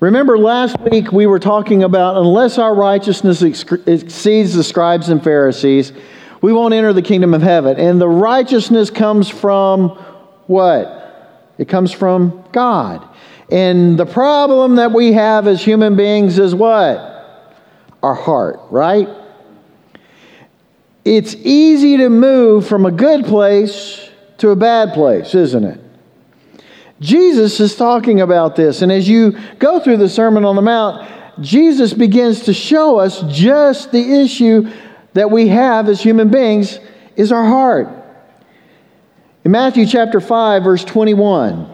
Remember last week we were talking about unless our righteousness exceeds the scribes and Pharisees, we won't enter the kingdom of heaven. And the righteousness comes from what? It comes from God. And the problem that we have as human beings is what? Our heart, right? It's easy to move from a good place to a bad place, isn't it? Jesus is talking about this. And as you go through the Sermon on the Mount, Jesus begins to show us just the issue that we have as human beings is our heart. In Matthew chapter 5, verse 21,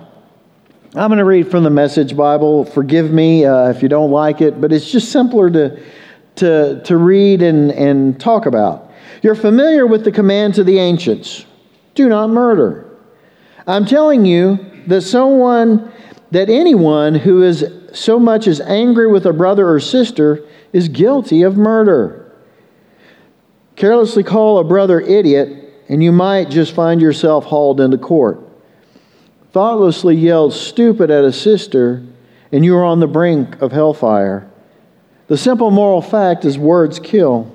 I'm going to read from the Message Bible. Forgive me uh, if you don't like it, but it's just simpler to, to, to read and, and talk about. You're familiar with the command of the ancients do not murder. I'm telling you, that someone, that anyone who is so much as angry with a brother or sister is guilty of murder. Carelessly call a brother idiot, and you might just find yourself hauled into court. Thoughtlessly yell stupid at a sister, and you are on the brink of hellfire. The simple moral fact is words kill.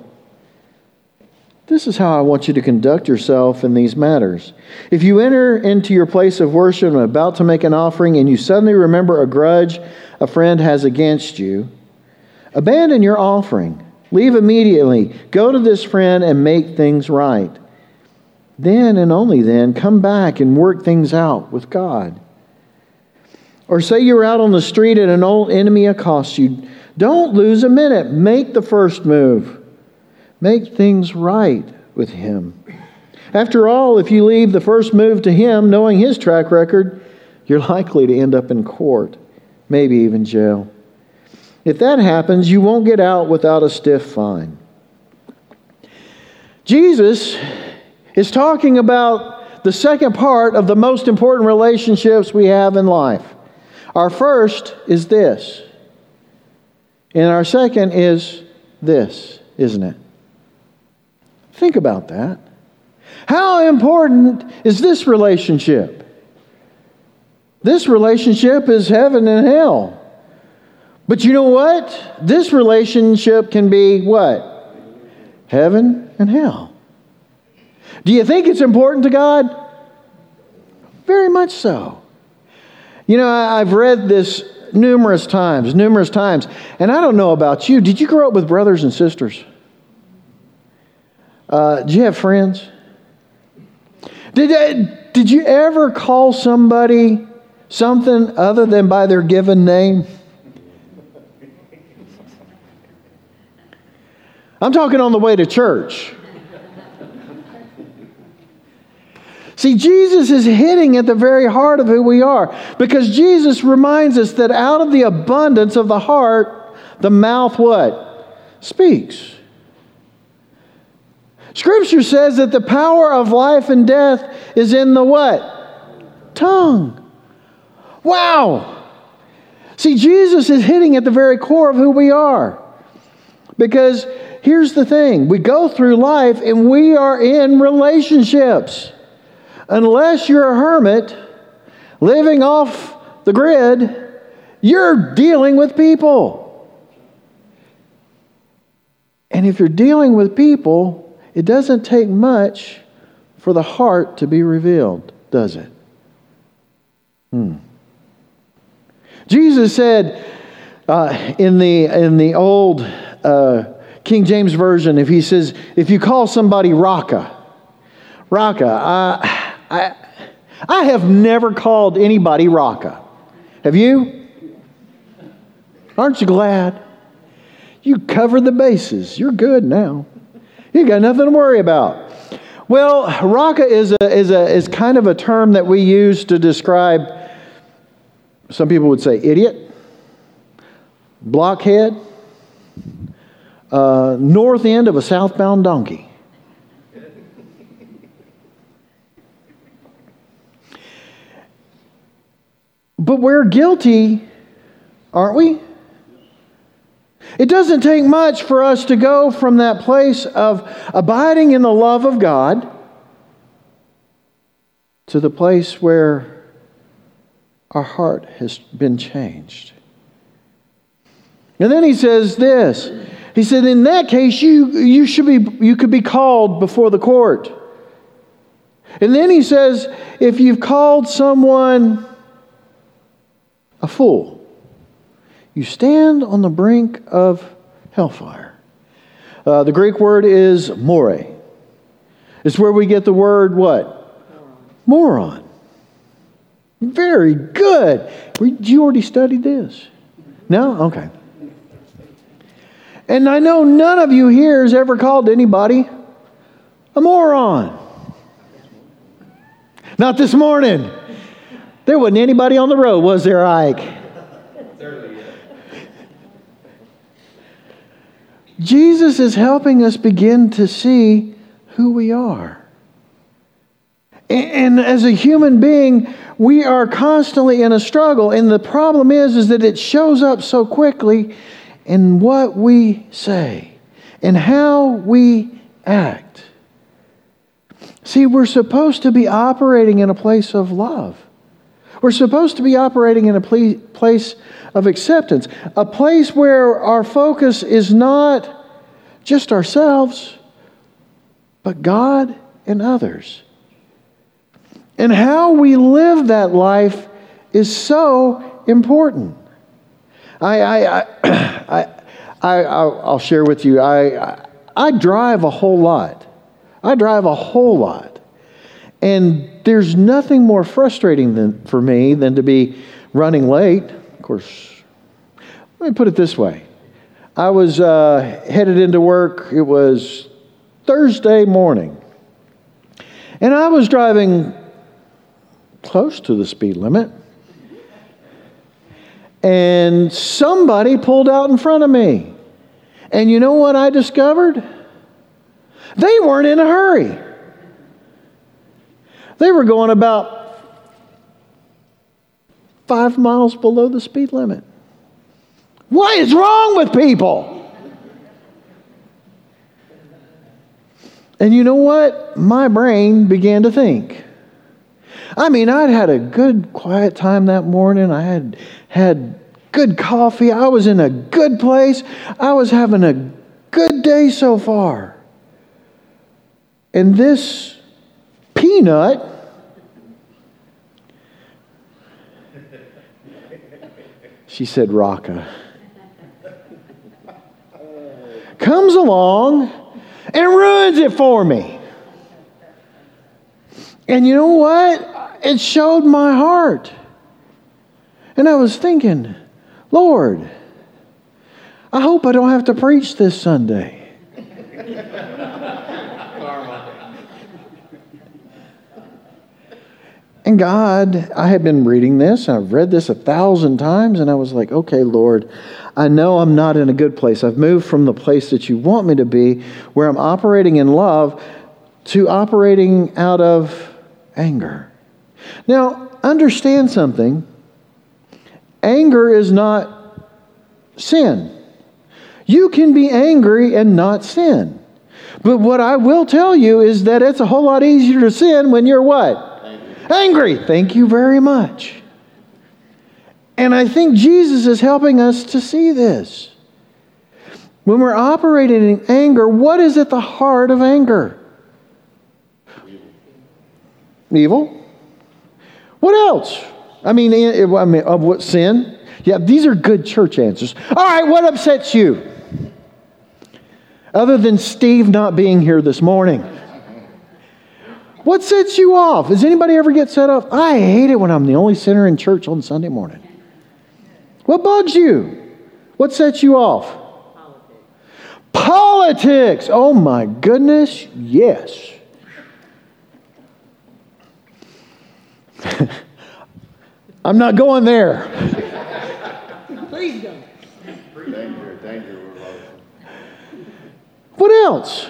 This is how I want you to conduct yourself in these matters. If you enter into your place of worship and about to make an offering, and you suddenly remember a grudge a friend has against you, abandon your offering. Leave immediately. Go to this friend and make things right. Then and only then, come back and work things out with God. Or say you're out on the street and an old enemy accosts you. Don't lose a minute. Make the first move. Make things right with Him. After all, if you leave the first move to Him, knowing His track record, you're likely to end up in court, maybe even jail. If that happens, you won't get out without a stiff fine. Jesus is talking about the second part of the most important relationships we have in life. Our first is this, and our second is this, isn't it? Think about that. How important is this relationship? This relationship is heaven and hell. But you know what? This relationship can be what? Heaven and hell. Do you think it's important to God? Very much so. You know, I've read this numerous times, numerous times, and I don't know about you. Did you grow up with brothers and sisters? Uh, do you have friends? Did, uh, did you ever call somebody something other than by their given name? I'm talking on the way to church. See, Jesus is hitting at the very heart of who we are because Jesus reminds us that out of the abundance of the heart, the mouth what? Speaks. Scripture says that the power of life and death is in the what? Tongue. Wow. See, Jesus is hitting at the very core of who we are. Because here's the thing we go through life and we are in relationships. Unless you're a hermit living off the grid, you're dealing with people. And if you're dealing with people, it doesn't take much for the heart to be revealed, does it? Hmm. Jesus said uh, in, the, in the old uh, King James Version, if he says, if you call somebody Raca, Raca, I, I, I have never called anybody Raca. Have you? Aren't you glad? You covered the bases. You're good now. You got nothing to worry about. Well, raca is, a, is, a, is kind of a term that we use to describe, some people would say idiot, blockhead, uh, north end of a southbound donkey. But we're guilty, aren't we? It doesn't take much for us to go from that place of abiding in the love of God to the place where our heart has been changed. And then he says this. He said, in that case, you, you should be you could be called before the court. And then he says, if you've called someone a fool, you stand on the brink of hellfire. Uh, the Greek word is more. It's where we get the word what? Moron. Very good. You already studied this? No? Okay. And I know none of you here has ever called anybody a moron. Not this morning. There wasn't anybody on the road, was there, Ike? Jesus is helping us begin to see who we are. And as a human being, we are constantly in a struggle. And the problem is, is that it shows up so quickly in what we say and how we act. See, we're supposed to be operating in a place of love. We're supposed to be operating in a place of acceptance, a place where our focus is not just ourselves, but God and others. And how we live that life is so important. I, I, I, I, I'll share with you, I, I drive a whole lot. I drive a whole lot. And there's nothing more frustrating than, for me than to be running late. Course, let me put it this way I was uh, headed into work, it was Thursday morning. And I was driving close to the speed limit. And somebody pulled out in front of me. And you know what I discovered? They weren't in a hurry. They were going about five miles below the speed limit. What is wrong with people? And you know what? My brain began to think. I mean, I'd had a good quiet time that morning. I had had good coffee. I was in a good place. I was having a good day so far. And this peanut she said Raca comes along and ruins it for me. And you know what? it showed my heart. And I was thinking, Lord, I hope I don't have to preach this Sunday. And God, I had been reading this, I've read this a thousand times, and I was like, okay, Lord, I know I'm not in a good place. I've moved from the place that you want me to be, where I'm operating in love, to operating out of anger. Now, understand something anger is not sin. You can be angry and not sin. But what I will tell you is that it's a whole lot easier to sin when you're what? Angry. Thank you very much. And I think Jesus is helping us to see this. When we're operating in anger, what is at the heart of anger? Evil. Evil. What else? I mean, eh, eh, I mean, of what sin? Yeah, these are good church answers. All right, what upsets you? Other than Steve not being here this morning. What sets you off? Does anybody ever get set off? I hate it when I'm the only sinner in church on Sunday morning. What bugs you? What sets you off? Politics. Politics. Oh my goodness, yes. I'm not going there. Please don't. Thank you. Thank you. What else?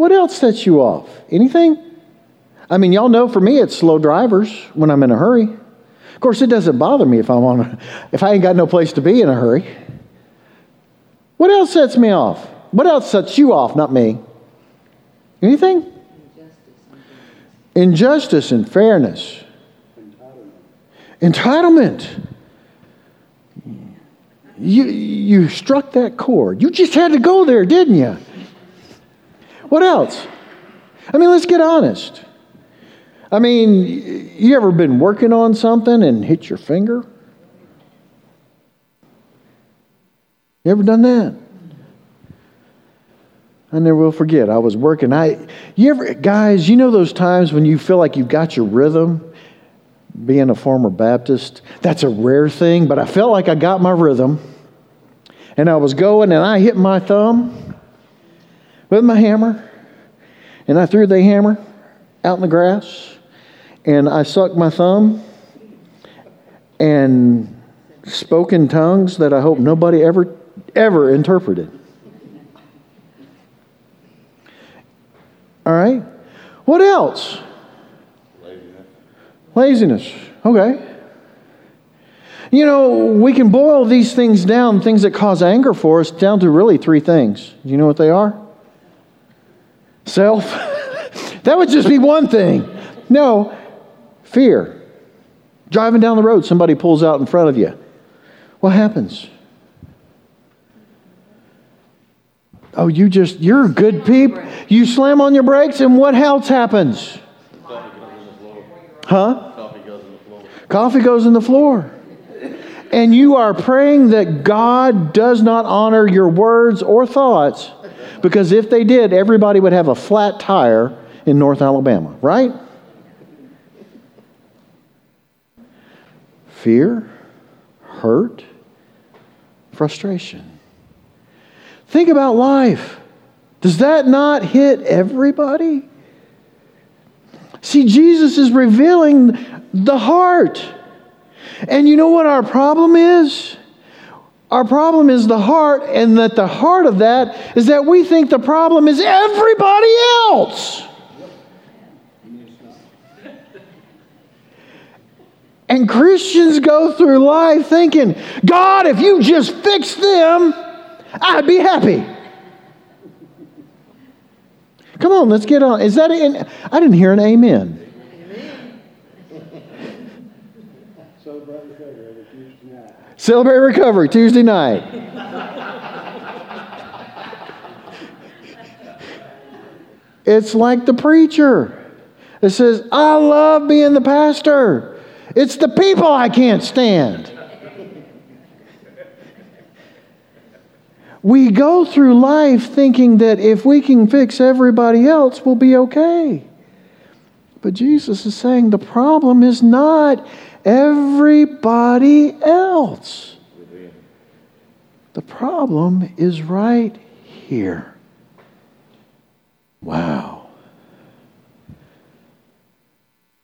What else sets you off? Anything? I mean, y'all know for me it's slow drivers when I'm in a hurry. Of course, it doesn't bother me if I'm on if I ain't got no place to be in a hurry. What else sets me off? What else sets you off, not me? Anything? Injustice and fairness. Entitlement. You, you struck that chord. You just had to go there, didn't you? What else? I mean, let's get honest. I mean, you ever been working on something and hit your finger? You ever done that? I never will forget. I was working. I, you ever, guys, you know those times when you feel like you've got your rhythm? Being a former Baptist, that's a rare thing, but I felt like I got my rhythm. And I was going and I hit my thumb with my hammer. And I threw the hammer out in the grass. And I sucked my thumb and spoke in tongues that I hope nobody ever, ever interpreted. All right? What else? Laziness. Laziness. Okay. You know, we can boil these things down, things that cause anger for us, down to really three things. Do you know what they are? Self. that would just be one thing. No, fear. Driving down the road, somebody pulls out in front of you. What happens? Oh, you just, you're good peep. You slam on your brakes, and what else happens? Huh? Coffee goes in the floor. Coffee goes in the floor. And you are praying that God does not honor your words or thoughts, because if they did, everybody would have a flat tire in North Alabama, right? Fear, hurt, frustration. Think about life. Does that not hit everybody? See, Jesus is revealing the heart. And you know what our problem is? Our problem is the heart, and that the heart of that is that we think the problem is everybody else. And Christians go through life thinking, God, if you just fix them, I'd be happy. Come on, let's get on. Is that an, I didn't hear an amen. Celebrate recovery Tuesday night. it's like the preacher that says, I love being the pastor. It's the people I can't stand. We go through life thinking that if we can fix everybody else, we'll be okay. But Jesus is saying the problem is not everybody else. The problem is right here. Wow.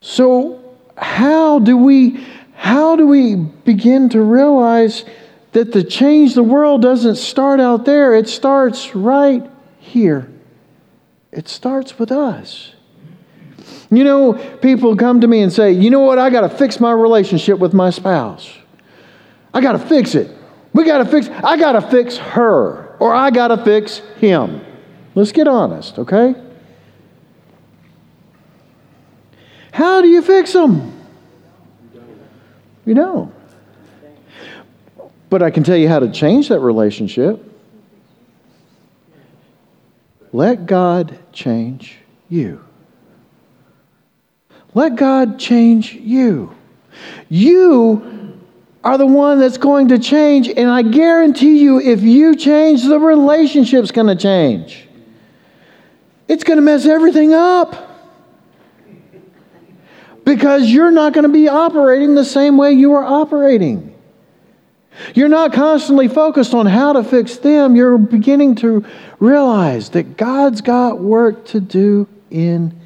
So how do we how do we begin to realize that the change the world doesn't start out there, it starts right here. It starts with us. You know, people come to me and say, you know what, I got to fix my relationship with my spouse. I got to fix it. We got to fix, I got to fix her, or I got to fix him. Let's get honest, okay? How do you fix them? You don't. But I can tell you how to change that relationship. Let God change you. Let God change you. You are the one that's going to change, and I guarantee you, if you change, the relationship's going to change. It's going to mess everything up because you're not going to be operating the same way you are operating. You're not constantly focused on how to fix them. You're beginning to realize that God's got work to do in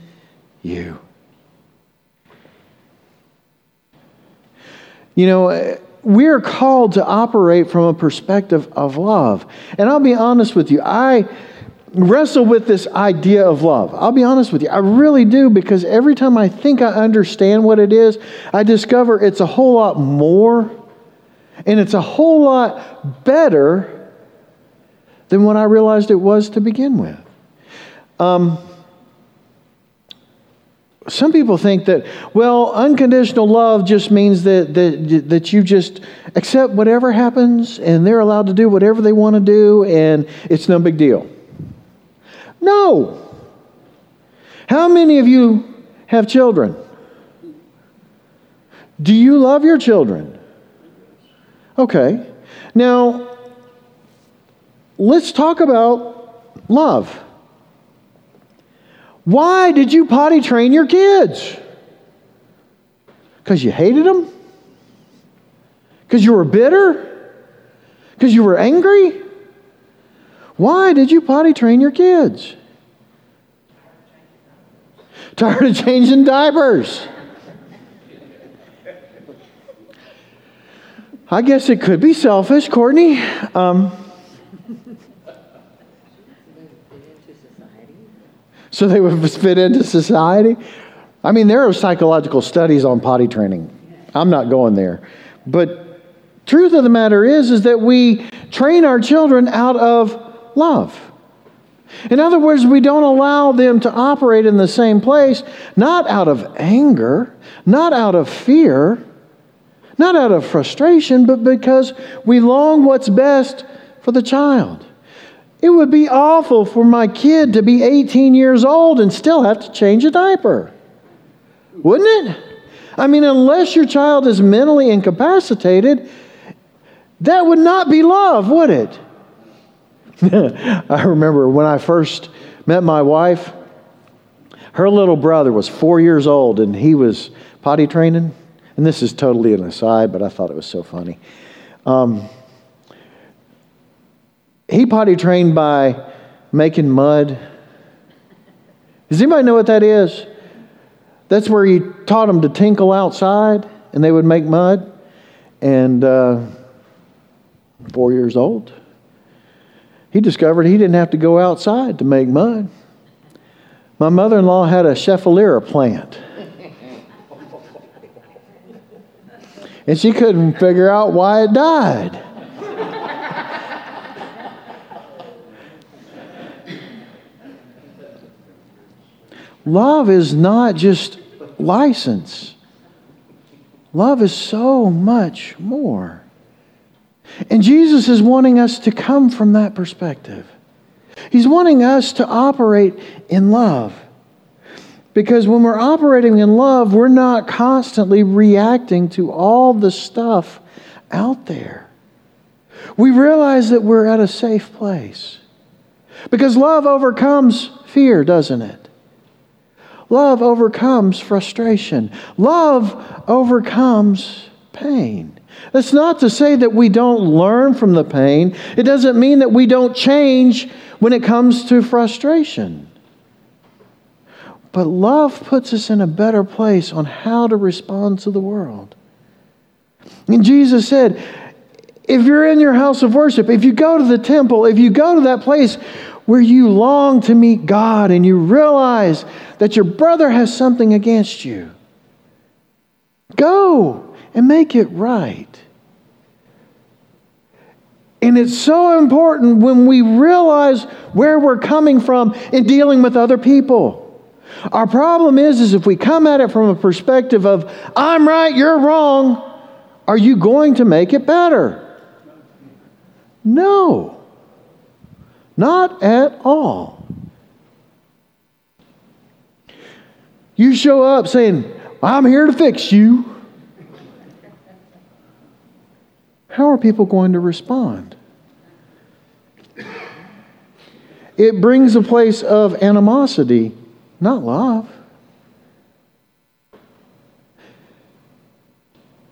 you. You know, we're called to operate from a perspective of love. And I'll be honest with you, I wrestle with this idea of love. I'll be honest with you, I really do because every time I think I understand what it is, I discover it's a whole lot more and it's a whole lot better than what I realized it was to begin with. Um, some people think that, well, unconditional love just means that, that, that you just accept whatever happens and they're allowed to do whatever they want to do and it's no big deal. No. How many of you have children? Do you love your children? Okay. Now, let's talk about love. Why did you potty train your kids? Because you hated them? Because you were bitter? Because you were angry? Why did you potty train your kids? Tired of changing diapers. I guess it could be selfish, Courtney. Um, so they would fit into society. I mean, there are psychological studies on potty training. I'm not going there. But truth of the matter is is that we train our children out of love. In other words, we don't allow them to operate in the same place, not out of anger, not out of fear, not out of frustration, but because we long what's best for the child. It would be awful for my kid to be 18 years old and still have to change a diaper. Wouldn't it? I mean, unless your child is mentally incapacitated, that would not be love, would it? I remember when I first met my wife, her little brother was four years old and he was potty training and this is totally an aside, but I thought it was so funny. Um, he potty trained by making mud. Does anybody know what that is? That's where he taught them to tinkle outside and they would make mud. And uh, four years old, he discovered he didn't have to go outside to make mud. My mother in law had a Schefflera plant. and she couldn't figure out why it died. Love is not just license. Love is so much more. And Jesus is wanting us to come from that perspective. He's wanting us to operate in love. Because when we're operating in love, we're not constantly reacting to all the stuff out there. We realize that we're at a safe place. Because love overcomes fear, doesn't it? Love overcomes frustration. Love overcomes pain. That's not to say that we don't learn from the pain. It doesn't mean that we don't change when it comes to frustration. But love puts us in a better place on how to respond to the world. And Jesus said, if you're in your house of worship, if you go to the temple, if you go to that place where you long to meet God and you realize that your brother has something against you, go and make it right. And it's so important when we realize where we're coming from in dealing with other people. Our problem is, is if we come at it from a perspective of, I'm right, you're wrong, are you going to make it better? No. Not at all. You show up saying, I'm here to fix you. How are people going to respond? It brings a place of animosity not love.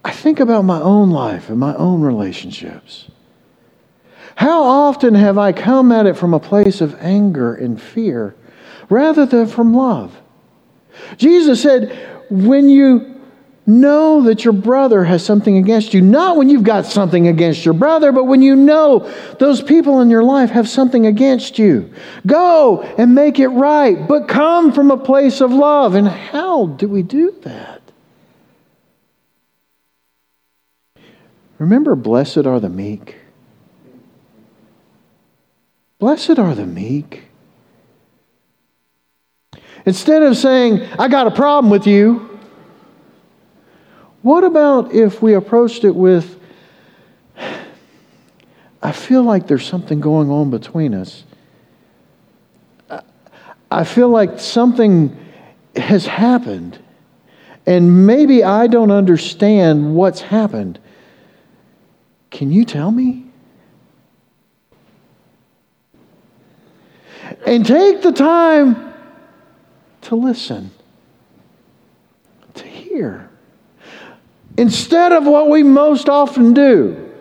I think about my own life and my own relationships. How often have I come at it from a place of anger and fear rather than from love? Jesus said, when you know that your brother has something against you. Not when you've got something against your brother, but when you know those people in your life have something against you. Go and make it right, but come from a place of love. And how do we do that? Remember, blessed are the meek. Blessed are the meek. instead of saying, I got a problem with you, what about if we approached it with, I feel like there's something going on between us? I feel like something has happened, and maybe I don't understand what's happened. Can you tell me? And take the time to listen, to hear. Instead of what we most often do,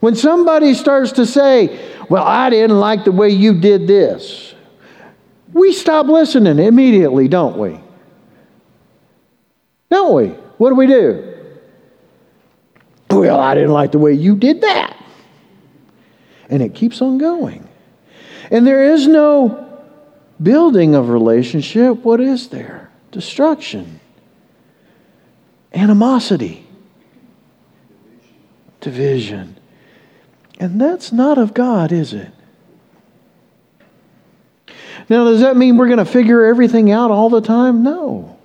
when somebody starts to say, Well, I didn't like the way you did this, we stop listening immediately, don't we? Don't we? What do we do? Well, I didn't like the way you did that. And it keeps on going. And there is no building of relationship. What is there? Destruction, animosity, division. And that's not of God, is it? Now, does that mean we're going to figure everything out all the time? No.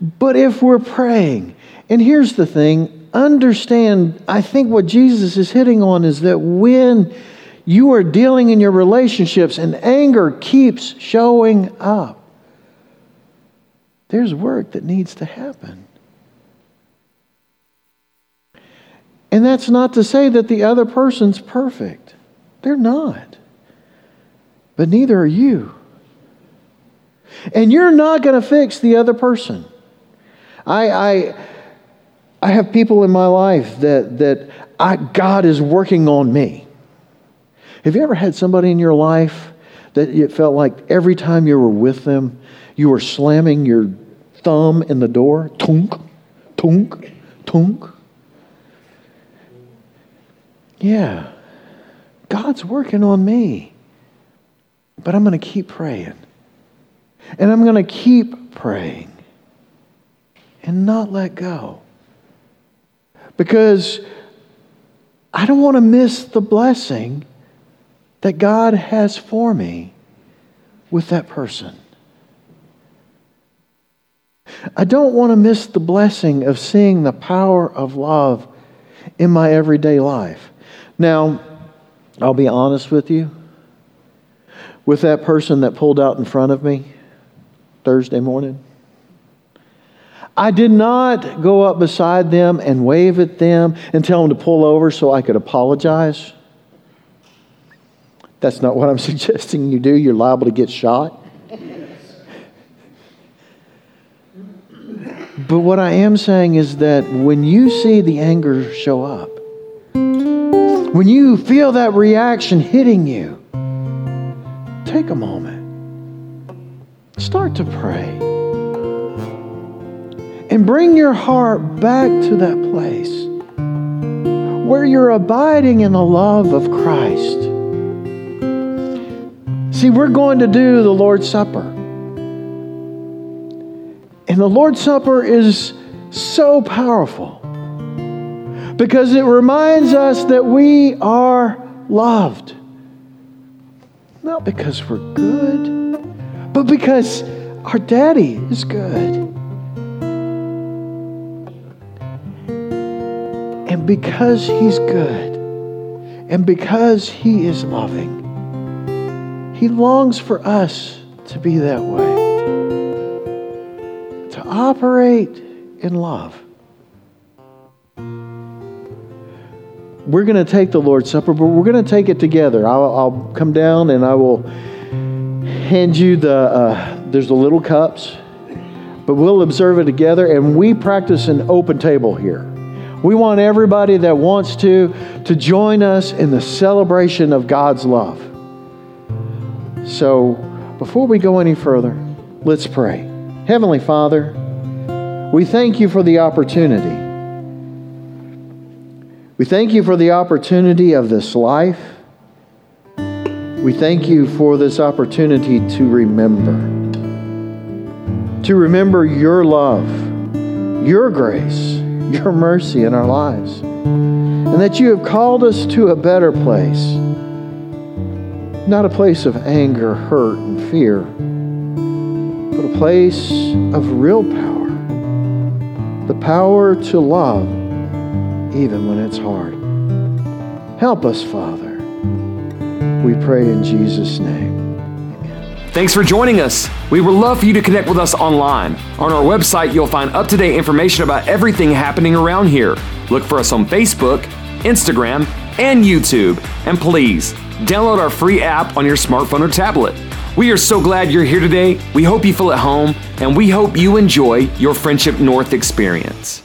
But if we're praying, and here's the thing understand, I think what Jesus is hitting on is that when you are dealing in your relationships and anger keeps showing up, there's work that needs to happen. And that's not to say that the other person's perfect. They're not. But neither are you. And you're not going to fix the other person. I, I, I have people in my life that, that I, God is working on me. Have you ever had somebody in your life that it felt like every time you were with them, you were slamming your thumb in the door? Tunk, tunk, tunk. Yeah, God's working on me. But I'm going to keep praying. And I'm going to keep praying and not let go. Because I don't want to miss the blessing that God has for me with that person. I don't want to miss the blessing of seeing the power of love in my everyday life. Now, I'll be honest with you. With that person that pulled out in front of me Thursday morning, I did not go up beside them and wave at them and tell them to pull over so I could apologize. That's not what I'm suggesting you do. You're liable to get shot. But what I am saying is that when you see the anger show up, when you feel that reaction hitting you, take a moment. Start to pray. And bring your heart back to that place where you're abiding in the love of Christ See, we're going to do the Lord's Supper. And the Lord's Supper is so powerful because it reminds us that we are loved. Not because we're good, but because our daddy is good. And because he's good, and because he is loving, he longs for us to be that way, to operate in love. We're going to take the Lord's Supper, but we're going to take it together. I'll, I'll, come down and I will hand you the, uh, there's the little cups, but we'll observe it together and we practice an open table here. We want everybody that wants to to join us in the celebration of God's love. So, before we go any further, let's pray. Heavenly Father, we thank you for the opportunity. We thank you for the opportunity of this life. We thank you for this opportunity to remember. To remember your love, your grace, your mercy in our lives. And that you have called us to a better place not a place of anger, hurt, and fear, but a place of real power. The power to love even when it's hard. Help us, Father. We pray in Jesus' name. Thanks for joining us. We would love for you to connect with us online. On our website, you'll find up to date information about everything happening around here. Look for us on Facebook, Instagram, and YouTube. And please, download our free app on your smartphone or tablet. We are so glad you're here today. We hope you feel at home, and we hope you enjoy your Friendship North experience.